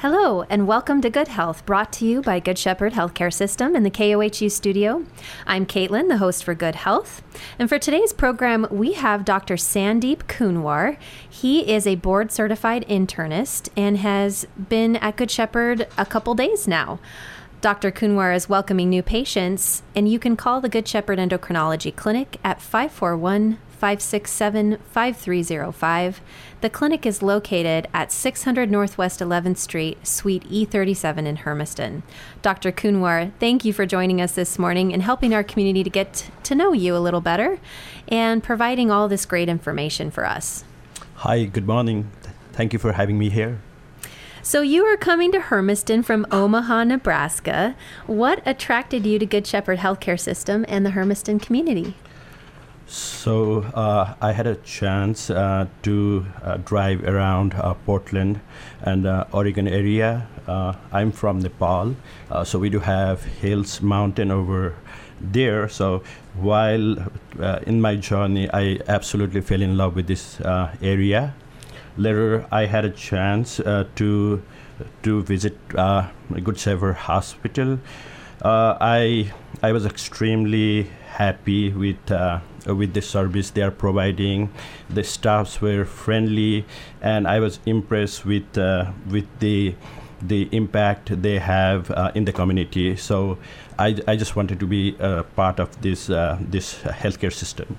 Hello, and welcome to Good Health, brought to you by Good Shepherd Healthcare System in the KOHU studio. I'm Caitlin, the host for Good Health. And for today's program, we have Dr. Sandeep Kunwar. He is a board certified internist and has been at Good Shepherd a couple days now. Dr. Kunwar is welcoming new patients, and you can call the Good Shepherd Endocrinology Clinic at 541 567 5305. The clinic is located at 600 Northwest 11th Street, Suite E37 in Hermiston. Dr. Kunwar, thank you for joining us this morning and helping our community to get to know you a little better and providing all this great information for us. Hi, good morning. Thank you for having me here. So, you are coming to Hermiston from Omaha, Nebraska. What attracted you to Good Shepherd Healthcare System and the Hermiston community? So uh, I had a chance uh, to uh, drive around uh, Portland and uh, Oregon area. Uh, I'm from Nepal, so we do have hills, mountain over there. So while in my journey, I absolutely fell in love with this area. Later, I had a chance to to visit Good Shepherd Hospital. I I was extremely happy with uh, with the service they are providing. The staffs were friendly, and I was impressed with uh, with the the impact they have uh, in the community. So I, I just wanted to be a part of this uh, this healthcare system.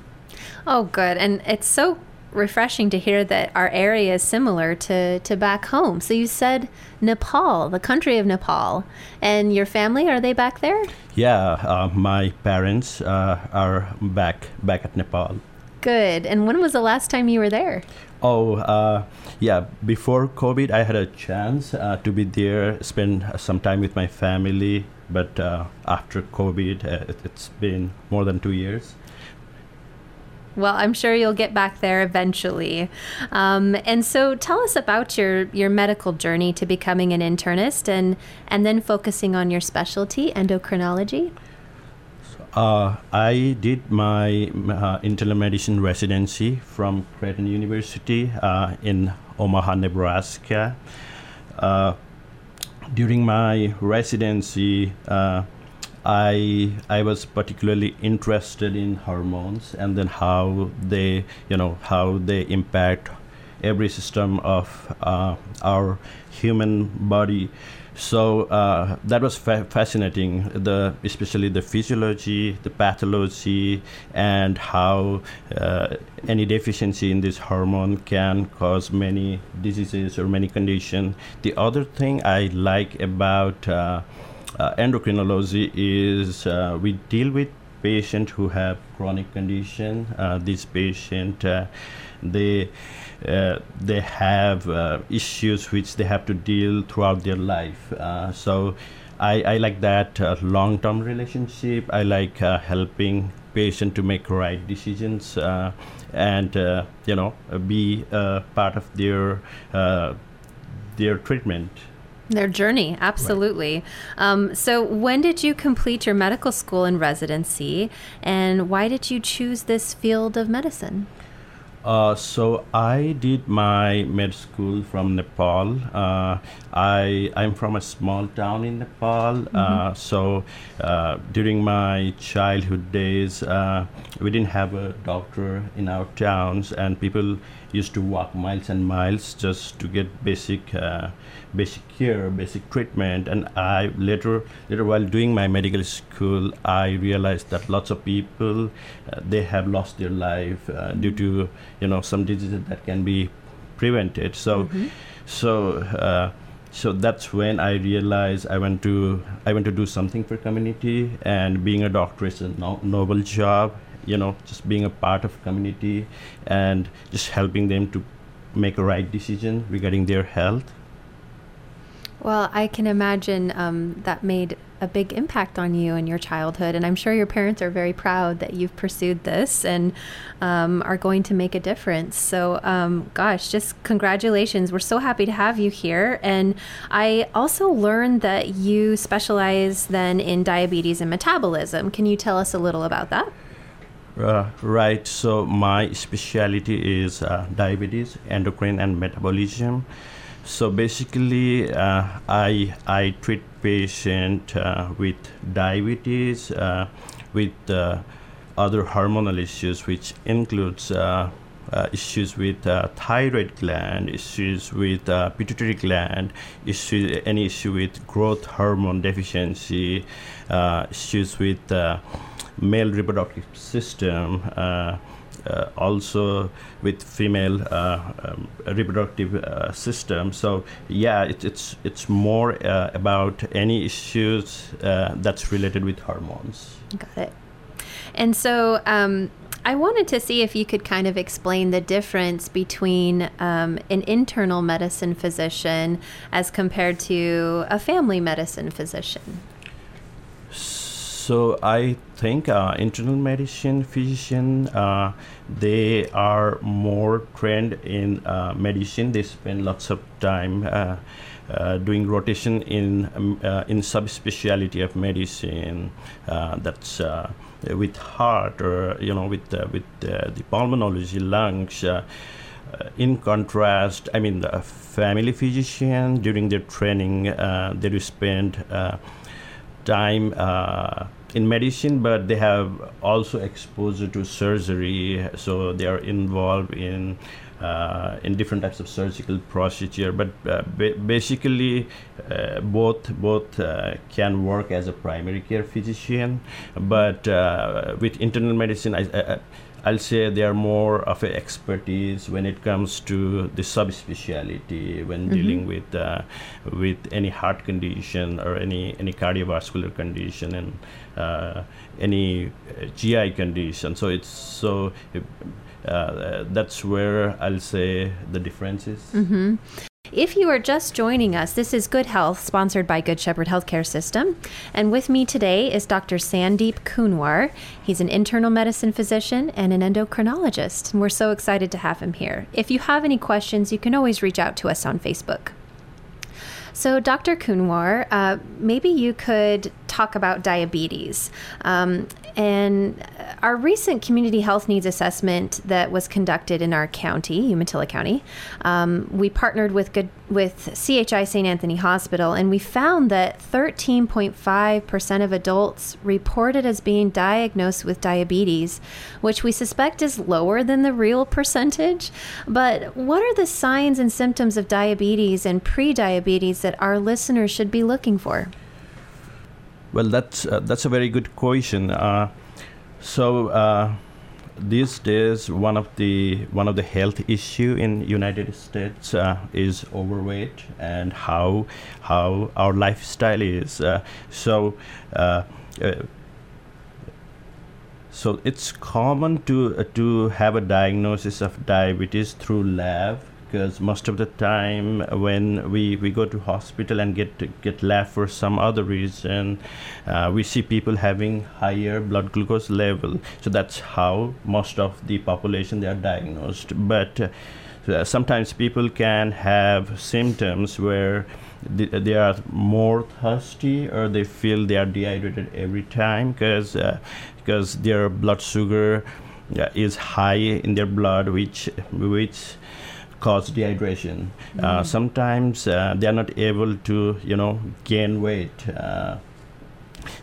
Oh, good, and it's so refreshing to hear that our area is similar to, to back home. So you said Nepal, the country of Nepal, and your family are they back there? Yeah, uh, my parents uh, are back back at Nepal. Good. And when was the last time you were there? Oh, uh, yeah. Before COVID, I had a chance uh, to be there, spend some time with my family. But uh, after COVID, uh, it, it's been more than two years. Well, I'm sure you'll get back there eventually. Um, and so, tell us about your your medical journey to becoming an internist, and and then focusing on your specialty, endocrinology. Uh, I did my uh, internal medicine residency from Creighton University uh, in Omaha, Nebraska. Uh, during my residency, uh, I I was particularly interested in hormones and then how they you know how they impact every system of uh, our human body. So uh, that was fa- fascinating. The especially the physiology, the pathology, and how uh, any deficiency in this hormone can cause many diseases or many conditions. The other thing I like about uh, endocrinology is uh, we deal with patients who have chronic condition. Uh, these patients, uh, they uh, they have uh, issues which they have to deal throughout their life. so I, I, like that long-term relationship. I like helping patient to make right decisions and you know be part of their their treatment. Their journey, absolutely. Right. Um, so, when did you complete your medical school and residency, and why did you choose this field of medicine? Uh, so I did my med school from Nepal. Uh, I I'm from a small town in Nepal. Mm-hmm. Uh, so uh, during my childhood days, uh, we didn't have a doctor in our towns, and people used to walk miles and miles just to get basic uh, basic care, basic treatment. And I later, later while doing my medical school, I realized that lots of people uh, they have lost their life uh, due to you know some diseases that can be prevented. So, mm-hmm. so. Uh, so that's when I realized I went to I went to do something for community and being a doctor is a no, noble job you know just being a part of community and just helping them to make a right decision regarding their health well, I can imagine um, that made a big impact on you in your childhood, and I'm sure your parents are very proud that you've pursued this and um, are going to make a difference. So, um, gosh, just congratulations! We're so happy to have you here, and I also learned that you specialize then in diabetes and metabolism. Can you tell us a little about that? Uh, right. So my specialty is uh, diabetes, endocrine, and metabolism. so basically, uh, I I treat patient uh, with diabetes, uh, with uh, other hormonal issues, which includes. Issues with thyroid gland, issues with pituitary gland, issue, any issue with growth hormone deficiency, issues with male reproductive system, uh, also with female uh, um, reproductive uh, system. So yeah, it, it's it's more about any issues that's related with hormones. Got it. And so. Um, I wanted to see if you could kind of explain the difference between um, an internal medicine physician as compared to a family medicine physician. So I think uh, internal medicine physician uh, they are more trained in uh, medicine. They spend lots of time uh, uh, doing rotation in um, uh, in subspecialty of medicine. that's with heart or you know with with the pulmonology, lungs. in contrast, I mean the family physician during their training they do spend time uh, in medicine, but they have also exposure to surgery, so they are involved in uh, in different types of surgical procedure. But uh, ba- basically, uh, both both uh, can work as a primary care physician. But uh, with internal medicine, I, I, I'll say they are more of an expertise when it comes to the subspecialty when mm-hmm. dealing with uh, with any heart condition or any any cardiovascular condition and uh, any uh, GI condition. So it's so. Uh, that's where I'll say the difference is. Mm-hmm. If you are just joining us, this is Good Health, sponsored by Good Shepherd Healthcare System. And with me today is Dr. Sandeep Kunwar. He's an internal medicine physician and an endocrinologist. And we're so excited to have him here. If you have any questions, you can always reach out to us on Facebook. So, Dr. Kunwar, uh, maybe you could talk about diabetes. Um, and our recent community health needs assessment that was conducted in our county, Umatilla County, um, we partnered with good with CHI St. Anthony Hospital, and we found that 13.5% of adults reported as being diagnosed with diabetes, which we suspect is lower than the real percentage. But what are the signs and symptoms of diabetes and pre-diabetes that our listeners should be looking for? Well, that's uh, that's a very good question. Uh, so uh, these days, one of the one of the health issue in United States uh, is overweight and how how our lifestyle is. Uh, so. Uh, so it's common to to have a diagnosis of diabetes through lab because most of the time when we, we go to hospital and get get lab for some other reason uh, we see people having higher blood glucose level. So that's how most of the population they are diagnosed. But uh, sometimes people can have symptoms where they are more thirsty or they feel they are dehydrated every time because uh, because their blood sugar uh, is high in their blood which which cause dehydration. Uh, mm. sometimes uh, they are not able to, you know, gain weight. Uh,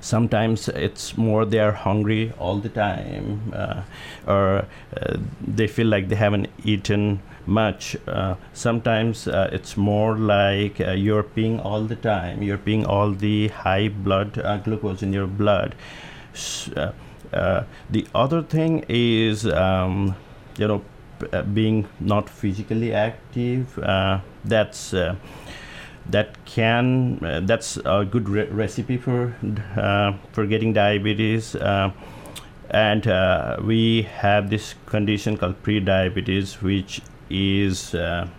sometimes it's more they are hungry all the time, uh, or uh, they feel like they haven't eaten much. Uh, sometimes it's more like you're peeing all the time. You're peeing all the high blood glucose in your blood. the other thing is, um, you know, uh, being not physically active uh, that's uh, that can uh, that's a good re- recipe for uh, for getting diabetes and we have this condition called pre-diabetes which is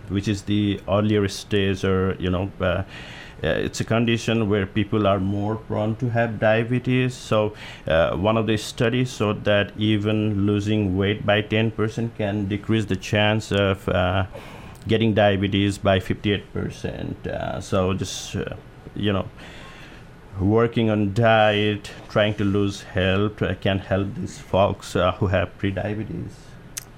which is the earlier stage or you know uh, it's a condition where people are more prone to have diabetes. So, uh, one of the studies showed that even losing weight by 10% can decrease the chance of uh, getting diabetes by 58%. Uh, so, just, uh, you know, working on diet, trying to lose health uh, can help these folks who have prediabetes.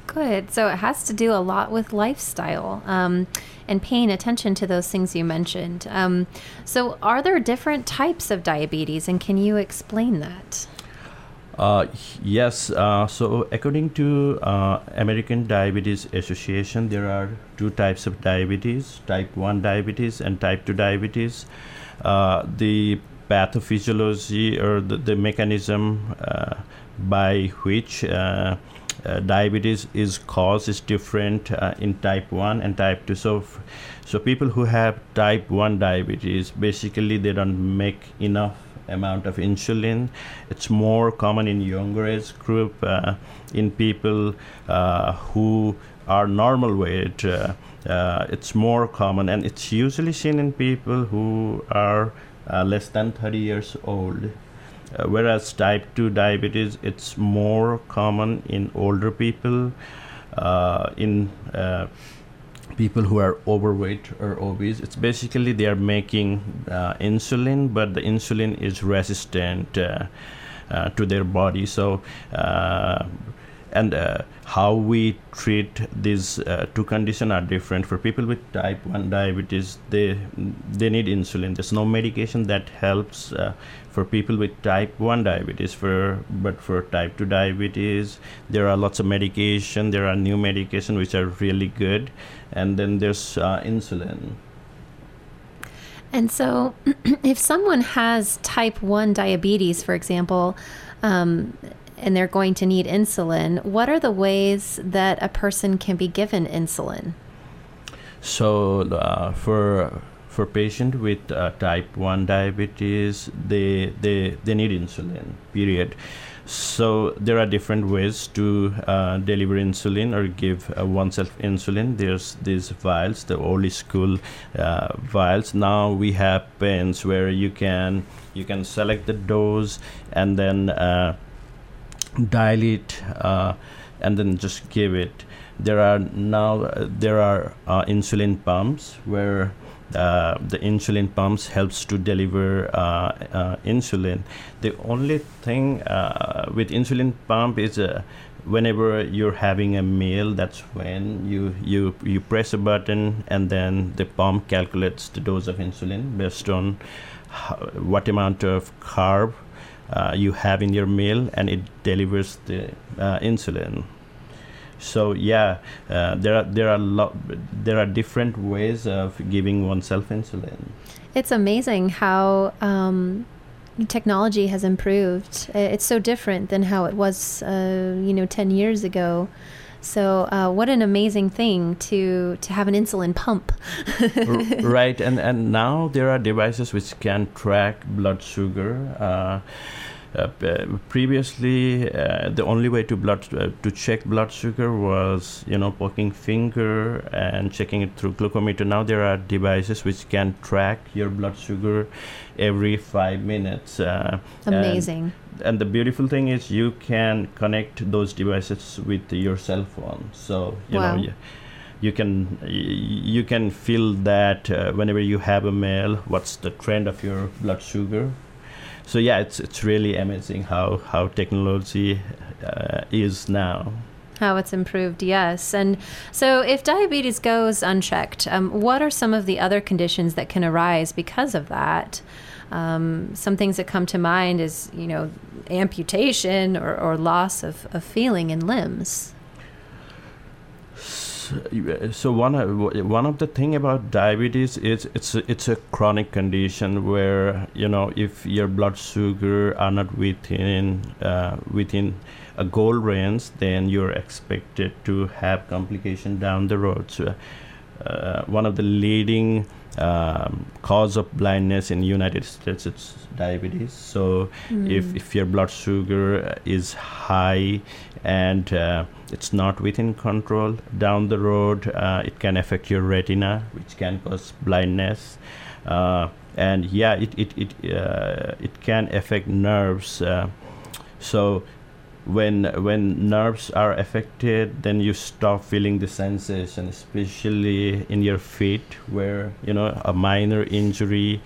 Good. So it has to do a lot with lifestyle um, and paying attention to those things you mentioned. Um, so, are there different types of diabetes, and can you explain that? Uh, yes. Uh, so, according to uh, American Diabetes Association, there are two types of diabetes: type one diabetes and type two diabetes. Uh, the pathophysiology or the, the mechanism uh, by which uh, diabetes is caused is different uh, in type 1 and type 2 so f- so people who have type 1 diabetes basically they don't make enough amount of insulin. It's more common in younger age group uh, in people uh, who are normal weight uh, uh, it's more common and it's usually seen in people who are less than 30 years old uh, whereas type 2 diabetes it's more common in older people uh, in uh, people who are overweight or obese. It's basically they are making uh, insulin but the insulin is resistant uh, to their body. So and uh, how we treat these uh, two conditions are different. For people with type 1 diabetes they they need insulin. There's no medication that helps uh, for people with type 1 diabetes for but for type 2 diabetes there are lots of medication there are new medication which are really good and then there's uh, insulin and so if someone has type 1 diabetes for example um, and they're going to need insulin, what are the ways that a person can be given insulin? So uh, for for patient with uh, type 1 diabetes, they, they, they need insulin, period. So there are different ways to uh, deliver insulin or give uh, oneself insulin. There's these vials, the old school uh, vials. Now we have pens where you can you can select the dose and then uh, dilate uh, and then just give it there are now there are insulin pumps where uh, the insulin pumps helps to deliver uh, uh, insulin. The only thing with insulin pump is whenever you're having a meal that's when you you you press a button and then the pump calculates the dose of insulin based on how, what amount of carb uh, you have in your meal and it delivers the uh, insulin so yeah uh, there are there are lo- there are different ways of giving oneself insulin it's amazing how um, technology has improved it's so different than how it was uh, you know 10 years ago so, uh, what an amazing thing to to have an insulin pump. right, and and now there are devices which can track blood sugar. Uh, uh, previously, uh, the only way to blood uh, to check blood sugar was you know poking finger and checking it through glucometer. Now there are devices which can track your blood sugar every five minutes. Amazing. And, and the beautiful thing is you can connect those devices with your cell phone. So you wow. know. You, you can you can feel that uh, whenever you have a meal what's the trend of your blood sugar so yeah, it's it's really amazing how how technology uh, is now. How it's improved, yes. And so, if diabetes goes unchecked, um, what are some of the other conditions that can arise because of that? Um, some things that come to mind is, you know, amputation or, or loss of, of feeling in limbs so one of one of the thing about diabetes is it's a, it's a chronic condition where you know if your blood sugar are not within uh, within a goal range, then you're expected to have complication down the road. So, uh, one of the leading um, cause of blindness in the United States it's diabetes. So mm. if, if your blood sugar is high and uh, it's not within control down the road, uh, it can affect your retina, which can cause blindness. Uh, and yeah, it it it uh, it can affect nerves. Uh, so when when nerves are affected then you stop feeling the sensation especially in your feet where you know a minor injury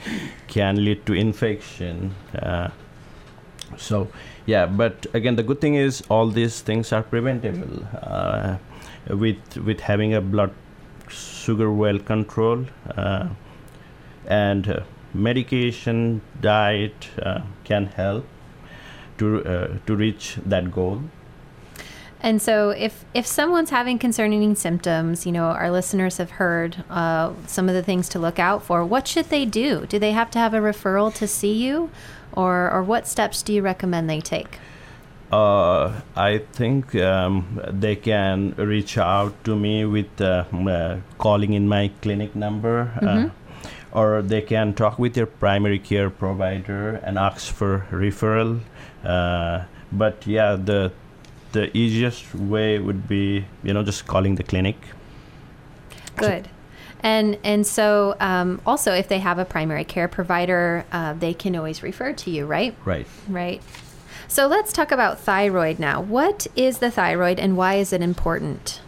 can lead to infection. Uh, so yeah but again the good thing is all these things are preventable. Uh, with with having a blood sugar well control uh, and uh, medication diet uh, can help to uh, to reach that goal And so, if if someone's having concerning symptoms, you know, our listeners have heard uh, some of the things to look out for. What should they do? Do they have to have a referral to see you, or or what steps do you recommend they take? Uh, I think um, they can reach out to me with uh, uh, calling in my clinic number, uh, or they can talk with their primary care provider and ask for referral. Uh, but yeah, the the easiest way would be you know just calling the clinic. Good. And and so um, also, if they have a primary care provider, uh, they can always refer to you, right? Right. Right. So let's talk about thyroid now. What is the thyroid, and why is it important?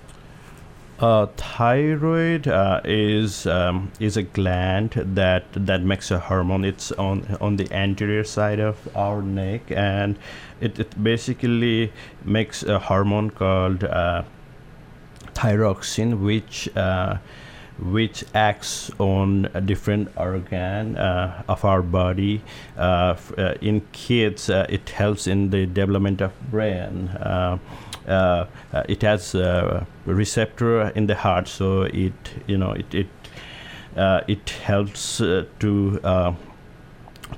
Uh, thyroid uh, is um, is a gland that that makes a hormone. It's on on the anterior side of our neck, and it, it basically makes a hormone called uh, thyroxine, which uh, which acts on a different organ uh, of our body. Uh, f- uh, in kids, uh, it helps in the development of brain. Uh, uh, it has a receptor in the heart, so it you know it it it helps to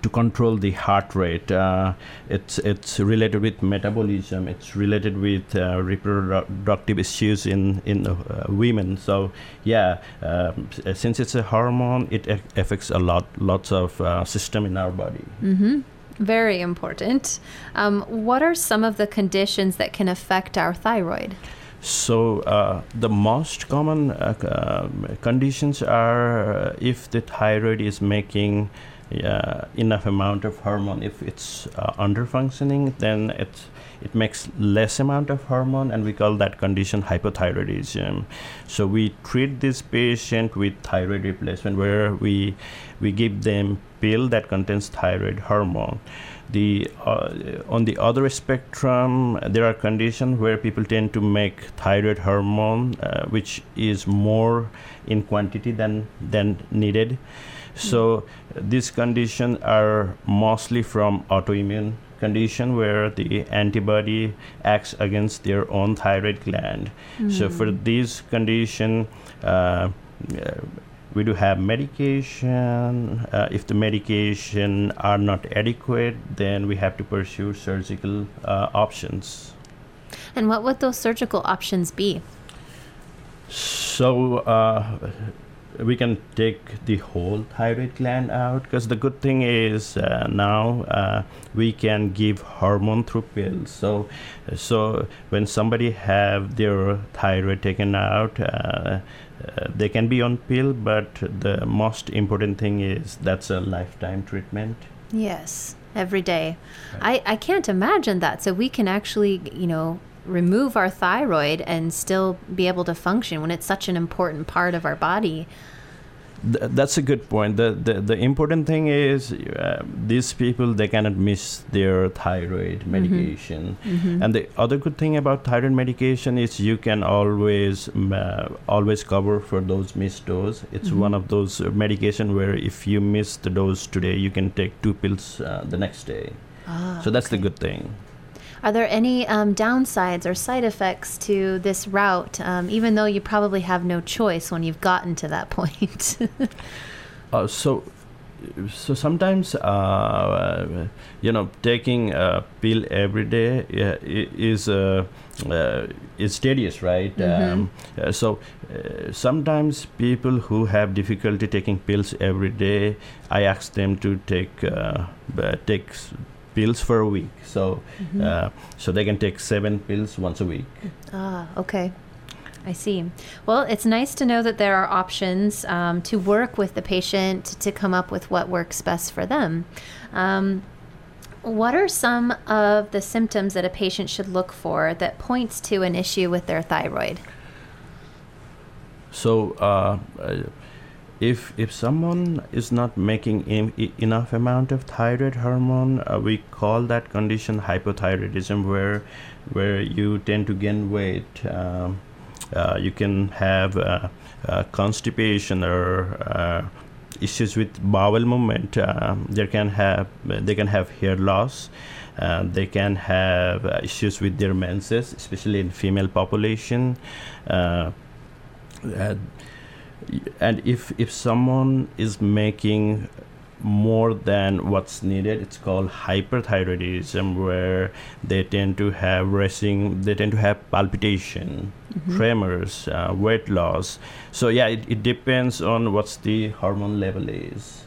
to control the heart rate. Uh, it's it's related with metabolism. It's related with uh, reproductive issues in in uh, women. So yeah, um, since it's a hormone, it a- affects a lot lots of uh, system in our body. Mm-hmm. Very important. Um, what are some of the conditions that can affect our thyroid? So uh, the most common uh, um, conditions are uh, if the thyroid is making uh, enough amount of hormone. If it's uh, under functioning, then it's it makes less amount of hormone, and we call that condition hypothyroidism. So we treat this patient with thyroid replacement, where we we give them pill that contains thyroid hormone the uh, on the other spectrum there are conditions where people tend to make thyroid hormone uh, which is more in quantity than than needed so these conditions are mostly from autoimmune condition where the antibody acts against their own thyroid gland so for these condition uh, uh, we do have medication. Uh, if the medication are not adequate, then we have to pursue surgical uh, options. And what would those surgical options be? So uh, we can take the whole thyroid gland out because the good thing is uh, now uh, we can give hormone through pills. So so when somebody have their thyroid taken out. Uh, uh, they can be on pill, but the most important thing is that's a lifetime treatment. Yes, every day. I, I can't imagine that. So we can actually, you know, remove our thyroid and still be able to function when it's such an important part of our body. Th- that's a good point. The, the the important thing is uh, these people they cannot miss their thyroid medication. Mm-hmm. And the other good thing about thyroid medication is you can always uh, always cover for those missed dose. It's Mhm. one of those uh, medication where if you miss the dose today, you can take two pills uh, the next day. Ah, so that's the good thing. Are there any um, downsides or side effects to this route, um, even though you probably have no choice when you've gotten to that point? Uh, so, so sometimes, uh, you know, taking a pill every day is uh, uh, is tedious, right? Mhm. Um, uh, so uh, sometimes people who have difficulty taking pills every day, I ask them to take uh, take pills for a week. So, Mhm. uh, so they can take seven pills once a week. Ah, okay. I see. Well, it's nice to know that there are options um, to work with the patient to come up with what works best for them. Um, what are some of the symptoms that a patient should look for that points to an issue with their thyroid? So, uh, uh, if if someone is not making em- enough amount of thyroid hormone, uh, we call that condition hypothyroidism, where where you tend to gain weight. Um, uh, you can have uh, uh, constipation or uh, issues with bowel movement. Um, they can have they can have hair loss. Uh, they can have uh, issues with their menses, especially in female population. Uh, and if if someone is making more than what's needed it's called hyperthyroidism where they tend to have racing they tend to have palpitation Mhm. tremors uh, weight loss so yeah it, it depends on what's the hormone level is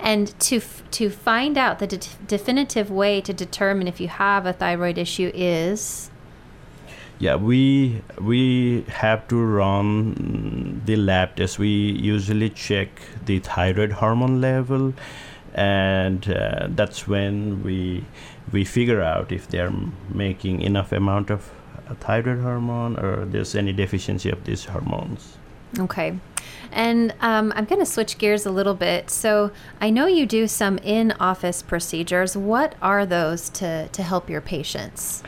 And to f- to find out the de- definitive way to determine if you have a thyroid issue is yeah we we have to run the lab test we usually check the thyroid hormone level and uh, that's when we we figure out if they're making enough amount of uh, thyroid hormone or there's any deficiency of these hormones okay. And um, I'm going to switch gears a little bit. So I know you do some in-office procedures. What are those to to help your patients?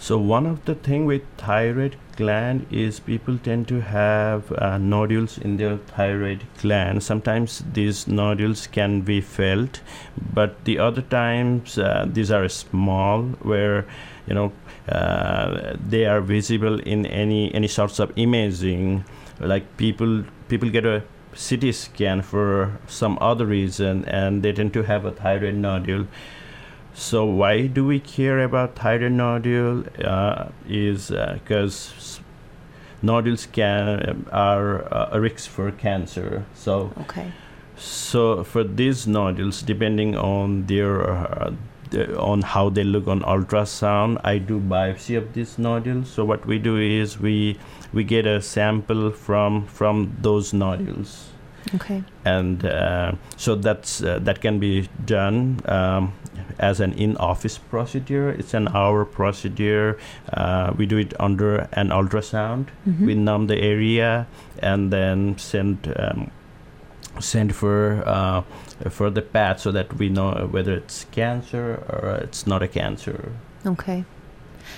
So one of the thing with thyroid gland is people tend to have uh, nodules in their thyroid gland. Sometimes these nodules can be felt, but the other times uh, these are small, where you know uh, they are visible in any any sorts of imaging. Like people people get a CT scan for some other reason, and they tend to have a thyroid nodule. So why do we care about thyroid nodule? Uh, is because nodules can are uh, a risk for cancer. So Okay. so for these nodules, depending on their uh, on how they look on ultrasound, I do biopsy of these nodules. So what we do is we we get a sample from from those nodules Okay. and uh, so that's uh, that can be done um, as an in-office procedure. It's an hour procedure. Uh, we do it under an ultrasound. Mhm. We numb the area and then send um, send for uh, for the PAT so that we know whether it's cancer or it's not a cancer. Okay.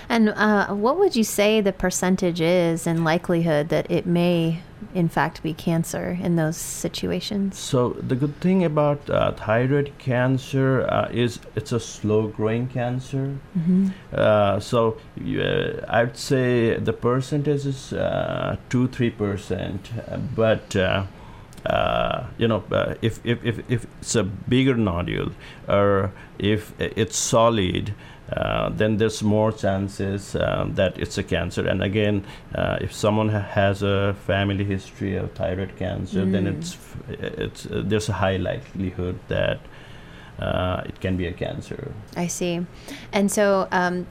And uh, what would you say the percentage is in likelihood that it may, in fact, be cancer in those situations? So the good thing about uh, thyroid cancer uh, is it's a slow-growing cancer. Mm-hmm. Uh, so uh, I'd say the percentage is uh, two three percent, but uh, uh, you know uh, if, if if if it's a bigger nodule or if it's solid. Uh, then there's more chances um, that it's a cancer. And again, uh, if someone ha- has a family history of thyroid cancer, then Mm. it's it's uh, there's a high likelihood that uh, it can be a cancer. I see. And so um,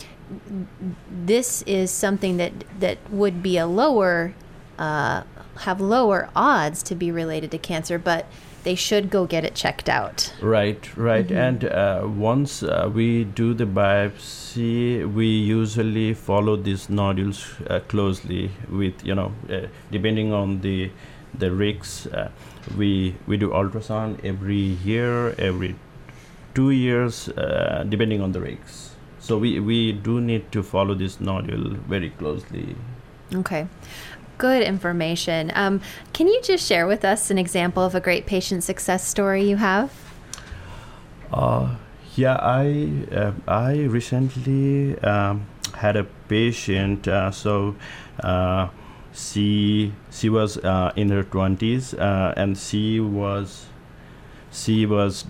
this is something that that would be a lower, uh, have lower odds to be related to cancer, but they should go get it checked out. Right, right. Mhm. And uh, once uh, we do the biopsy, we usually follow these nodules uh, closely with, you know, uh, depending on the the rigs. Uh, we we do ultrasound every year, every two years, uh, depending on the rigs. So we, we do need to follow this nodule very closely. Okay. Good information. Um, can you just share with us an example of a great patient success story you have? Uh, yeah, I uh, I recently um, had a patient. Uh, so uh, she she was uh, in her twenties, uh, and she was she was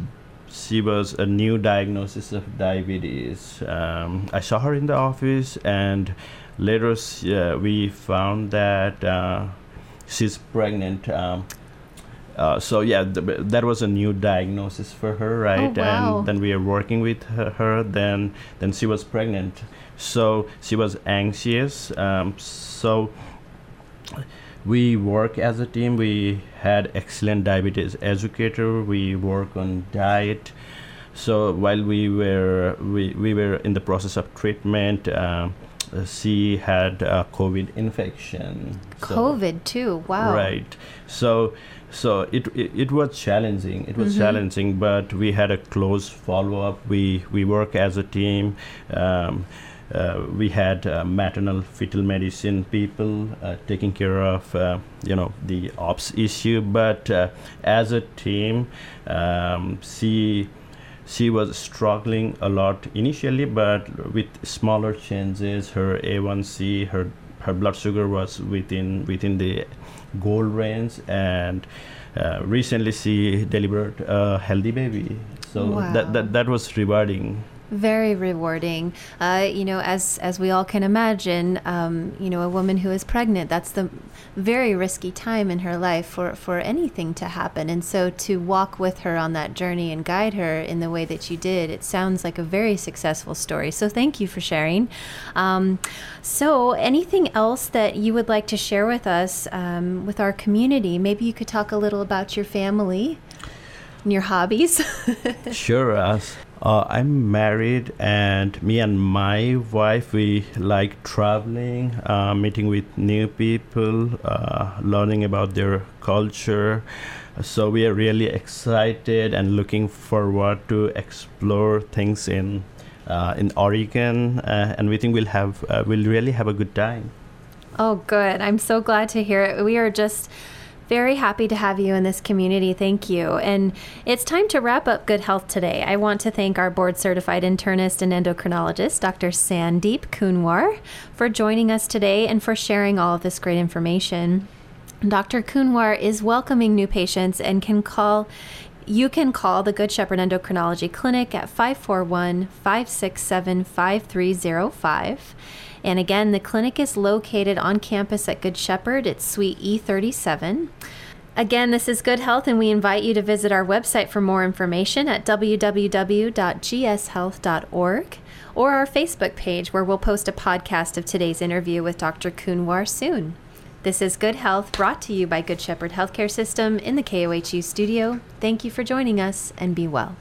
she was a new diagnosis of diabetes. Um, I saw her in the office, and later uh, we found that uh, she's pregnant. Um, uh, so yeah, th- that was a new diagnosis for her, right? Oh, wow. And then we are working with her, her. Then then she was pregnant, so she was anxious. Um, so we work as a team. We had excellent diabetes educator. We work on diet. So while we were we, we were in the process of treatment, um, she had a COVID infection. So- COVID too. Wow. Right. So so it, it it was challenging. It was Mhm. challenging, but we had a close follow up. We we work as a team. Um, uh, we had uh, maternal fetal medicine people uh, taking care of uh, you know the ops issue but uh, as a team um, she she was struggling a lot initially but with smaller changes her a1c her her blood sugar was within within the goal range and uh, recently she delivered a healthy baby so Wow. that, that that was rewarding Very rewarding. Uh, you know, as as we all can imagine, um, you know, a woman who is pregnant, that's the very risky time in her life for, for anything to happen. And so to walk with her on that journey and guide her in the way that you did, it sounds like a very successful story. So thank you for sharing. Um, so anything else that you would like to share with us, um, with our community? Maybe you could talk a little about your family and your hobbies. Sure. As uh, I'm married, and me and my wife, we like traveling, uh, meeting with new people, uh, learning about their culture. So we are really excited and looking forward to explore things in uh, in Oregon, uh, and we think we'll have uh, we'll really have a good time. Oh, good. I'm so glad to hear it. We are just very happy to have you in this community. Thank you. And it's time to wrap up Good Health today. I want to thank our board certified internist and endocrinologist, Dr. Sandeep Kunwar, for joining us today and for sharing all of this great information. Dr. Kunwar is welcoming new patients and can call you can call the Good Shepherd Endocrinology Clinic at 541 567 5305. And again, the clinic is located on campus at Good Shepherd. It's Suite E37. Again, this is Good Health, and we invite you to visit our website for more information at www.gshealth.org or our Facebook page where we'll post a podcast of today's interview with Dr. Kunwar soon. This is Good Health brought to you by Good Shepherd Healthcare System in the KOHU studio. Thank you for joining us and be well.